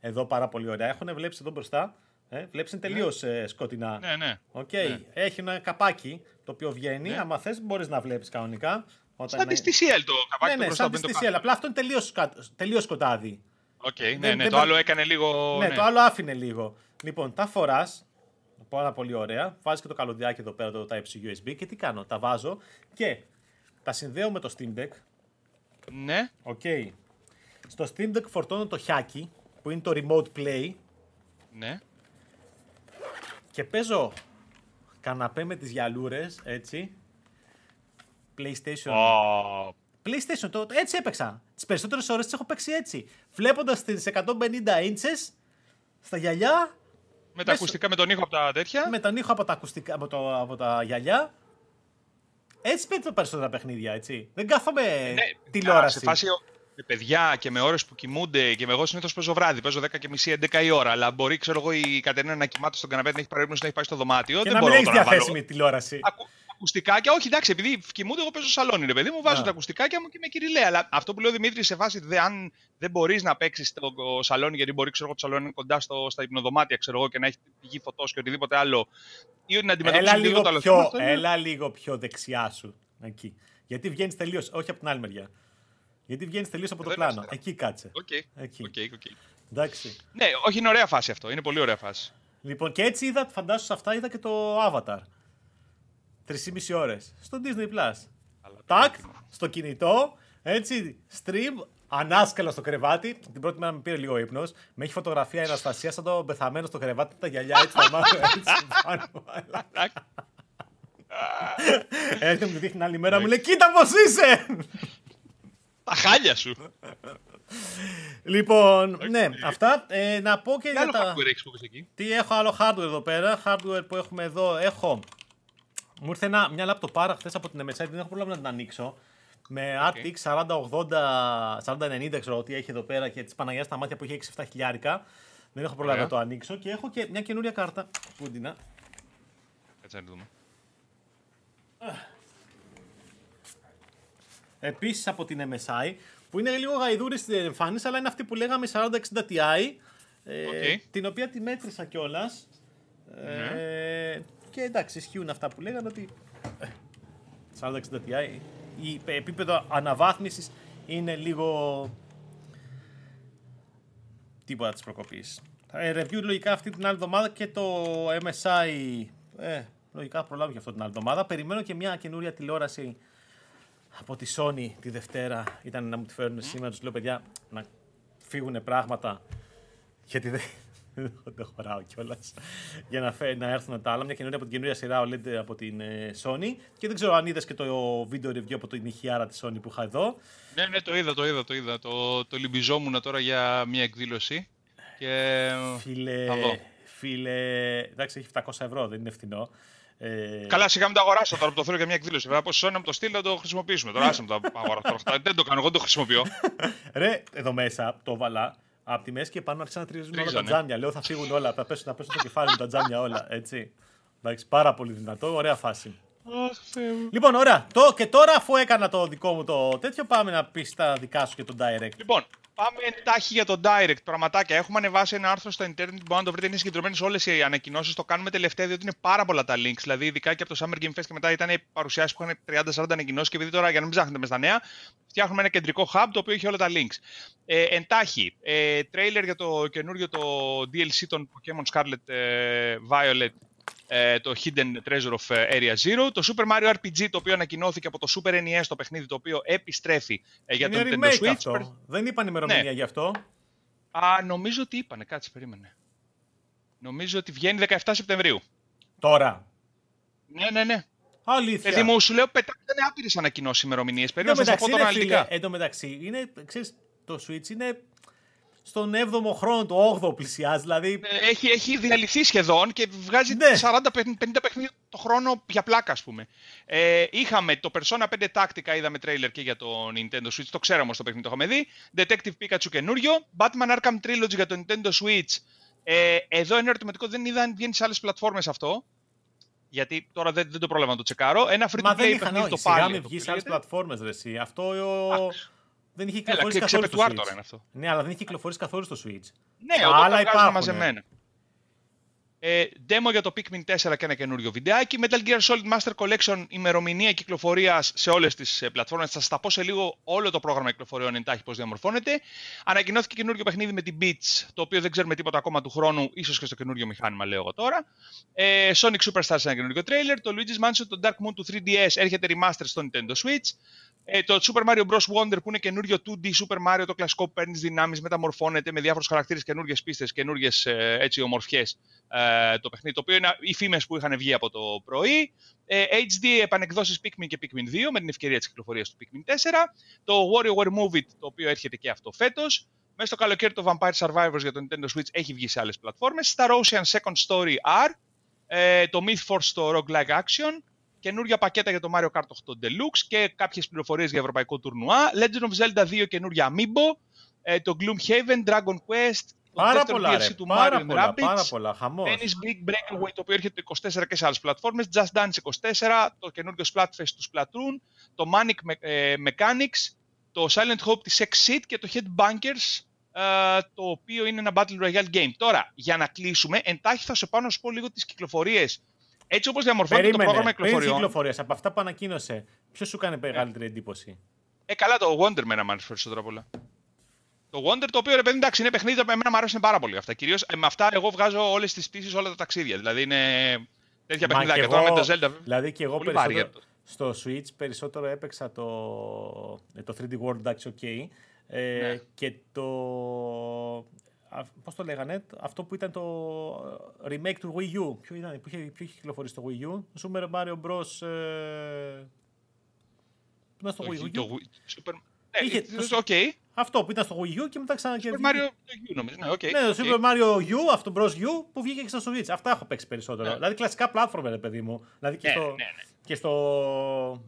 Εδώ πάρα πολύ ωραία. Έχουν βλέπει εδώ μπροστά. Ε, Βλέπει είναι τελείως ναι. ε, σκοτεινά. Ναι, ναι. Okay. ναι. Έχει ένα καπάκι το οποίο βγαίνει. Ναι. Άμα θες, μπορείς να βλέπεις κανονικά. Όταν Σαν τη TCL το καπάκι ναι, ναι, σαν τη TCL. Απλά αυτό είναι τελείως τελείως σκοτάδι. Okay, ναι, ναι, το άλλο έκανε λίγο. Ναι, ναι, το άλλο άφηνε λίγο. Λοιπόν, τα φοράς. Πάρα πολύ ωραία. Βάζεις και το καλωδιάκι εδώ πέρα το Type-C USB και τι κάνω. Τα βάζω και τα συνδέω με το Steam Deck. Ναι. OK. Okay. Στο Steam Deck φορτώνω το χιάκι που είναι το Remote Play. Ναι. Και παίζω καναπέ με τις γυαλούρες, έτσι. PlayStation. Oh. PlayStation, το, έτσι έπαιξα. Τις περισσότερες ώρες τις έχω παίξει έτσι. Βλέποντας τις 150 inches στα γυαλιά. Με τα ακουστικά, με τον ήχο από τα τέτοια. Με τον ήχο από τα, ακουστικά, από, το, από τα γυαλιά. Έτσι παίρνει τα περισσότερα παιχνίδια, έτσι. Δεν κάθομαι ε, ναι, τηλεόραση. Σε φάση με παιδιά και με ώρες που κοιμούνται και με εγώ συνήθως παίζω βράδυ. Παίζω 10 και μισή, 11 η ώρα. Αλλά μπορεί, ξέρω εγώ, η Κατερίνα να κοιμάται στον καναπέ, να έχει παρέμβαση να έχει πάει στο δωμάτιο. Και δεν να μην έχεις διαθέσιμη τηλεόραση. Ακου, ακουστικάκια, όχι εντάξει, επειδή κοιμούνται, εγώ παίζω σαλόνι, ρε παιδί μου, βάζω τα ακουστικάκια μου και με κυριλαία. Αλλά αυτό που λέω Δημήτρη, σε φάση δε, αν δεν μπορείς να παίξεις στο σαλόνι, γιατί μπορεί ξέρω, το σαλόνι είναι κοντά στο, στα υπνοδωμάτια ξέρω εγώ, και να έχει πηγή φωτός και οτιδήποτε άλλο. Ή να αντιμετωπίσει λίγο άλλο πιο, Έλα λίγο πιο δεξιά σου. Εκεί. Γιατί βγαίνεις τελείως, όχι από την άλλη μεριά. Γιατί βγαίνεις τελείως από το πλάνο. Εκεί κάτσε. Okay. Εκεί. Okay, okay. Εντάξει. Ναι, όχι, είναι ωραία φάση αυτό. Είναι πολύ ωραία φάση. Λοιπόν, και έτσι είδα, φαντάσου σε αυτά, είδα και το Avatar. 3,5 ώρες. Στο Disney Plus. Τάκ, στο κινητό, έτσι, stream, ανάσκαλα στο κρεβάτι. Την πρώτη μέρα με πήρε λίγο ύπνος. Με έχει φωτογραφία η Αναστασία σαν το πεθαμένο στο κρεβάτι, τα γυαλιά έτσι τα μάτια έτσι [LAUGHS] πάνω. Έρχεται μου δείχνει άλλη μέρα, μου λέει Κοίτα πώς είσαι! Τα χάλια σου. Λοιπόν, ναι, αυτά. Ε, να πω και Τι για τα... hardware έχεις που εκεί; Τι έχω άλλο hardware εδώ πέρα. Hardware που έχουμε εδώ. Έχω... Μου ήρθε ένα, μια λάπτο πάρα χθες από την MSI, δεν έχω πρόβλημα να την ανοίξω. Με RTX 4080, 4090 ξέρω τι έχει εδώ πέρα και τη Παναγιάς στα μάτια που έχει 6-7 χιλιάρικα. Δεν έχω πρόβλημα να το ανοίξω και έχω και μια καινούρια κάρτα. Πού την Κάτσε να δούμε. Επίσης από την MSI, που είναι λίγο γαϊδούρη στην εμφάνιση, αλλά είναι αυτή που λέγαμε 4060 Ti. Ε, την οποία τη μέτρησα κιόλας. Ναι. Ε, και εντάξει, ισχύουν αυτά που λέγανε ότι 4060 ε, Ti η επίπεδο αναβάθμισης είναι λίγο τίποτα της προκοπής. Ε, review λογικά αυτή την άλλη εβδομάδα και το MSI ε, λογικά προλάβει και αυτό την άλλη εβδομάδα. Περιμένω και μια καινούρια τηλεόραση από τη Sony τη Δευτέρα ήταν να μου τη φέρουν σήμερα. Τους λέω παιδιά να φύγουν πράγματα γιατί δεν, [LAUGHS] δεν χωράω κιόλας. Για να, φέ, να έρθουν τα άλλα. Μια καινούργια από την καινούργια σειρά OLED από την ε, Sony. Και δεν ξέρω αν είδες και το βίντεο review από την ηχιάρα της Sony που είχα εδώ. Ναι, ναι, το είδα, το είδα, το είδα. Το, το λυμπιζόμουν τώρα για μια εκδήλωση. Και... Φίλε, φίλε, εντάξει, έχει 700 ευρώ, δεν είναι φθηνό. Ε... Καλά, σιγά μην το αγοράσω τώρα που το θέλω για μια εκδήλωση. Βέβαια, από Sony να μου το στείλει να το χρησιμοποιήσουμε. Τώρα άσε μου το αγοράσω. δεν το κάνω, εγώ το χρησιμοποιώ. [LAUGHS] Ρε, εδώ μέσα το βάλα από τη μέση και πάνω άρχισαν να τρίζουν όλα τα τζάμια. Λέω θα φύγουν όλα, θα πέσουν, θα πέσουν το κεφάλι μου τα τζάμια όλα. Έτσι. Εντάξει, πάρα πολύ δυνατό, ωραία φάση. Λοιπόν, ωραία. Το, και τώρα, αφού έκανα το δικό μου το τέτοιο, πάμε να πεις τα δικά σου και τον direct. Λοιπόν, Πάμε εντάχει για το direct. Πραγματάκια. Έχουμε ανεβάσει ένα άρθρο στο internet που μπορείτε να το βρείτε. Είναι συγκεντρωμένες όλες οι ανακοινώσεις. Το κάνουμε τελευταία διότι είναι πάρα πολλά τα links. Δηλαδή, ειδικά και από το Summer Game Fest και μετά ήταν παρουσιάσεις που είχαν 30-40 ανακοινώσεις. Και επειδή τώρα για να μην ψάχνετε μες στα νέα, φτιάχνουμε ένα κεντρικό hub το οποίο έχει όλα τα links. Ε, εντάχει, ε, trailer για το καινούριο το DLC των Pokémon Scarlet ε, Violet ε, το Hidden Treasure of ε, Area Zero, το Super Mario RPG το οποίο ανακοινώθηκε από το Super NES το παιχνίδι το οποίο επιστρέφει ε, για το Nintendo Switch. Αυτό. Δεν είπαν ημερομηνία ναι. γι' αυτό. Α, νομίζω ότι είπανε, κάτσε, περίμενε. Νομίζω ότι βγαίνει 17 Σεπτεμβρίου. Τώρα. Ναι, ναι, ναι. Αλήθεια. Δηλαδή μου σου λέω πετάξανε άπειρες ανακοινώσεις ημερομηνίες. Περίμενα να πω τώρα αναλυτικά. Εν τω μεταξύ, είναι, ξέρεις, το Switch είναι στον 7ο χρόνο, το 8ο πλησιάζει. Δηλαδή... Ε, έχει, έχει διαλυθεί σχεδόν και βγάζει ναι. 40-50 παιχνίδια το χρόνο για πλάκα, ας πούμε. Ε, είχαμε το Persona 5 Tactica, είδαμε τρέιλερ και για το Nintendo Switch, το ξέραμε στο παιχνίδι, το είχαμε δει. Detective Pikachu καινούριο. Batman Arkham Trilogy για το Nintendo Switch. Ε, εδώ είναι ερωτηματικό, δεν είδα αν βγαίνει σε άλλες πλατφόρμες αυτό. Γιατί τώρα δεν, δεν το πρόλαβα να το τσεκάρω. Ένα free to play παιχνίδι το πάλι. Μα δεν βγεις σε άλλες πλατφόρμες, ρε, Αυτό ο... Δεν είχε κυκλοφορήσει καθόλου στο Switch. Είναι αυτό. Ναι, αλλά δεν είχε κυκλοφορήσει καθόλου στο Switch. Ναι, αλλά υπάρχουν μαζεμένα. Ε, demo για το Pikmin 4 και ένα καινούριο βιντεάκι. Metal Gear Solid Master Collection, ημερομηνία κυκλοφορίας σε όλες τις ε, πλατφόρμες. Θα σας τα πω σε λίγο όλο το πρόγραμμα κυκλοφοριών εντάχει πώς διαμορφώνεται. Ανακοινώθηκε καινούριο παιχνίδι με την Beats, το οποίο δεν ξέρουμε τίποτα ακόμα του χρόνου, ίσως και στο καινούριο μηχάνημα, λέω εγώ τώρα. Ε, Sonic Superstars, ένα καινούριο trailer. Το Luigi's Mansion, το Dark Moon του 3DS έρχεται remaster στο Nintendo Switch. Ε, το Super Mario Bros. Wonder που είναι καινούριο 2D Super Mario, το κλασικό που παίρνεις δυνάμεις, μεταμορφώνεται με διάφορους χαρακτήρες, καινούριε πίστες, καινούριε ε, ομορφιές ε, το παιχνίδι, το οποίο είναι οι φήμες που είχαν βγει από το πρωί. Ε, HD επανεκδόσεις Pikmin και Pikmin 2 με την ευκαιρία της κυκλοφορίας του Pikmin 4. Το WarioWare Move It, το οποίο έρχεται και αυτό φέτος. Μέσα στο καλοκαίρι το Vampire Survivors για το Nintendo Switch έχει βγει σε άλλες πλατφόρμες. Star Ocean Second Story R. Ε, το Myth Force το Roguelike Action καινούργια πακέτα για το Mario Kart 8 Deluxe και κάποιες πληροφορίες για ευρωπαϊκό τουρνουά. Legend of Zelda 2 καινούργια Amiibo. Ε, το Gloomhaven, Dragon Quest. Πάρα πολλά, ρε, του πάρα, Mario πολλά, Rabbids, πάρα πολλά, χαμός. Tennis Big Breakaway, το οποίο έρχεται το 24 και σε άλλες πλατφόρμες, Just Dance 24, το καινούργιο Splatfest του Splatoon, το Manic ε, Mechanics, το Silent Hope της Exit και το Headbankers, ε, το οποίο είναι ένα Battle Royale game. Τώρα, για να κλείσουμε, εντάχει θα σε πάω να σου πω λίγο τις κυκλοφορίες έτσι όπως διαμορφώνεται το πρόγραμμα κυκλοφοριών. κυκλοφορίας, από αυτά που ανακοίνωσε, ποιος σου κάνει μεγαλύτερη εντύπωση; Ε, καλά, το Wonder με ένα μου άρεσε περισσότερο απ' όλα. Το Wonder, το οποίο ρε παιδί, εντάξει, είναι παιχνίδι που εμένα μου αρέσουν πάρα πολύ αυτά. Κυρίως ε, με αυτά εγώ βγάζω όλες τις πτήσεις, όλα τα ταξίδια. Δηλαδή είναι τέτοια παιχνίδια. τώρα με το Zelda. Δηλαδή και εγώ περισσότερο, στο Switch περισσότερο έπαιξα το, ε, το 3D World, εντάξει, ok. Ε, ναι. Και το Πώς το λέγανε, αυτό που ήταν το ε, remake του Wii U. Ποιο ήταν, που είχε, ποιο είχε κυκλοφορήσει στο Wii U; Το Super Mario Bros. Ε... Που ήταν στο Wii U. Το, Super... Ναι, είχε, το, okay. Αυτό που ήταν στο Wii U και μετά ξανά και. Super Mario U νομίζω. Ναι, okay. ναι, το Super Mario U, αυτό Bros. U που βγήκε και στο Switch. Αυτά έχω παίξει περισσότερο. Yeah. Δηλαδή κλασικά platform, ρε παιδί μου. Δηλαδή και, yeah, στο, yeah, και στο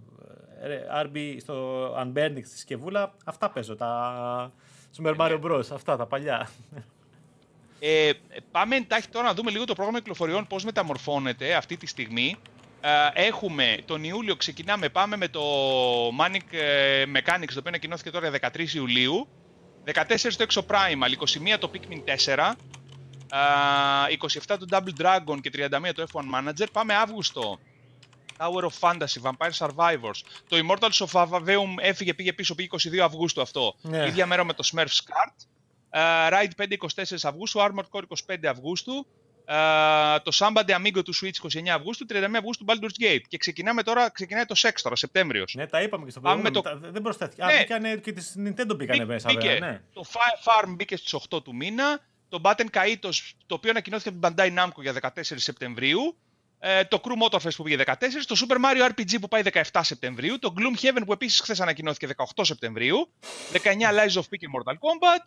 RB, στο Unburning στη Σκευούλα, αυτά παίζω. Τα Super Mario Bros. Αυτά τα παλιά. Ε, πάμε εντάχει τώρα να δούμε λίγο το πρόγραμμα κυκλοφοριών πώς μεταμορφώνεται αυτή τη στιγμή. Ε, έχουμε τον Ιούλιο, ξεκινάμε, πάμε με το Manic ε, Mechanics, το οποίο ανακοινώθηκε τώρα 13 Ιουλίου. 14 το Exo Primal, 21 το Pikmin 4, 27 το Double Dragon και 31 το F1 Manager. Πάμε Αύγουστο, Tower of Fantasy, Vampire Survivors. Το Immortals of Avaveum έφυγε, πήγε πίσω, πήγε 22 Αυγούστου αυτό. Ναι. Ίδια μέρα με το Smurf's Card. Uh, Ride 5 24 Αυγούστου, Armored Core 25 Αυγούστου, uh, το Samba de Amigo του Switch 29 Αυγούστου, 31 Αυγούστου Baldur's Gate. Και ξεκινάμε τώρα, ξεκινάει το Sex τώρα, Σεπτέμβριος. Ναι, τα είπαμε και στο προηγούμενο. Το... Δεν προσθέθηκε. Ναι. Α, μπήκανε, και τη Nintendo μπήκανε μέσα. Μπήκε. ναι. Το Farm μπήκε στις 8 του μήνα. Το Batten Kaitos, το οποίο ανακοινώθηκε από την Bandai Namco για 14 Σεπτεμβρίου. Ε, το Crew Motorfest που πήγε 14, το Super Mario RPG που πάει 17 Σεπτεμβρίου, το Gloomhaven που επίσης χθες ανακοινώθηκε 18 Σεπτεμβρίου, 19 Lies of P και Mortal Kombat,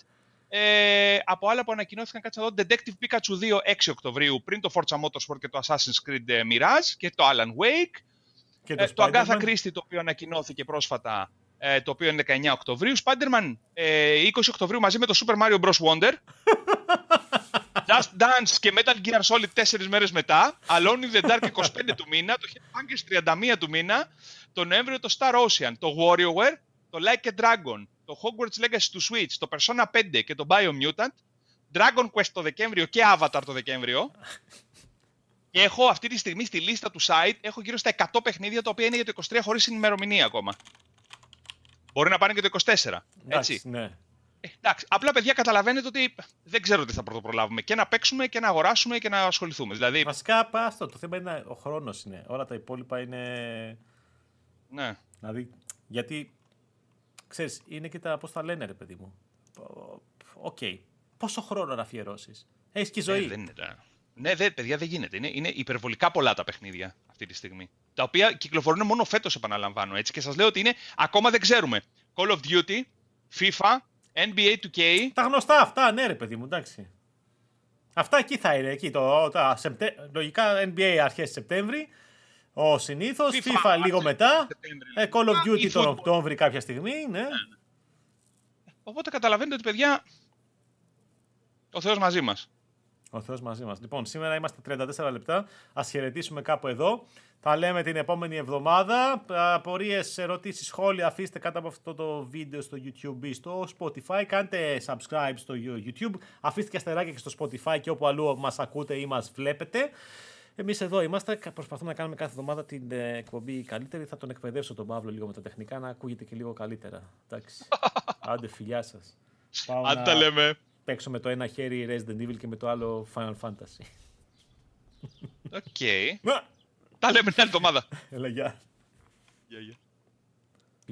ε, από άλλα που ανακοινώθηκαν, κάτσε εδώ, Detective Pikachu 2 6 Οκτωβρίου, πριν το Forza Motorsport και το Assassin's Creed ε, Mirage και το Alan Wake. Και το, ε, το Agatha Christie, το οποίο ανακοινώθηκε πρόσφατα, ε, το οποίο είναι 19 Οκτωβρίου. Spider-Man ε, 20 Οκτωβρίου μαζί με το Super Mario Bros. Wonder. Just Dance και Metal Gear Solid 4 μέρες μετά. Alone in the Dark 25 του μήνα. Το Headbangers 31 του μήνα. Το Νοέμβριο το Star Ocean. Το WarioWare. Το Like a Dragon το Hogwarts Legacy του Switch, το Persona 5 και το Biomutant, Dragon Quest το Δεκέμβριο και Avatar το Δεκέμβριο. Και έχω αυτή τη στιγμή στη λίστα του site έχω γύρω στα 100 παιχνίδια τα οποία είναι για το 23 χωρίς ημερομηνία ακόμα. Μπορεί να πάνε και το 24. Έτσι. Ναι. Ε, εντάξει. Απλά παιδιά καταλαβαίνετε ότι δεν ξέρω τι θα πρωτοπρολάβουμε. Και να παίξουμε και να αγοράσουμε και να ασχοληθούμε. Δηλαδή... Βασικά πάστο. Το θέμα είναι ο χρόνος είναι. Όλα τα υπόλοιπα είναι. Ναι. Δηλαδή, γιατί ξέρεις, είναι και τα, πώς τα λένε ρε παιδί μου. OK. Okay. Πόσο χρόνο να αφιερώσεις. Έχεις και ζωή. Ε, δεν είναι, ναι, δε, παιδιά, δεν γίνεται. Είναι, είναι υπερβολικά πολλά τα παιχνίδια αυτή τη στιγμή. Τα οποία κυκλοφορούν μόνο φέτος, επαναλαμβάνω έτσι. Και σας λέω ότι είναι ακόμα δεν ξέρουμε. Call of Duty, FIFA, NBA 2K. Τα γνωστά αυτά, ναι, ρε παιδί μου, εντάξει. Αυτά εκεί θα είναι. Εκεί, το, τα, λογικά NBA αρχές Σεπτέμβρη. Ο συνήθως, FIFA, FIFA λίγο μετά. Ε, Call of Duty τον Οκτώβρη κάποια στιγμή, ναι. ναι. Οπότε καταλαβαίνετε ότι παιδιά. Ο Θεός μαζί μας. Ο Θεός μαζί μας. Λοιπόν, σήμερα είμαστε 34 λεπτά. Α χαιρετήσουμε κάπου εδώ. Θα λέμε την επόμενη εβδομάδα. Απορίες, ερωτήσεις, σχόλια αφήστε κάτω από αυτό το βίντεο στο YouTube ή στο Spotify. Κάντε subscribe στο YouTube. Αφήστε και αστεράκια και στο Spotify και όπου αλλού μας ακούτε ή μας βλέπετε. Εμείς εδώ είμαστε. Προσπαθούμε να κάνουμε κάθε εβδομάδα την ε, εκπομπή καλύτερη. Θα τον εκπαιδεύσω τον Παύλο λίγο με τα τεχνικά να ακούγεται και λίγο καλύτερα. Εντάξει. [LAUGHS] Άντε, φιλιά σας. Αν τα λέμε. Παίξω με το ένα χέρι Resident Evil και με το άλλο Final Fantasy. OK. Τα λέμε την άλλη εβδομάδα. Έλα, γεια. Γεια, γεια.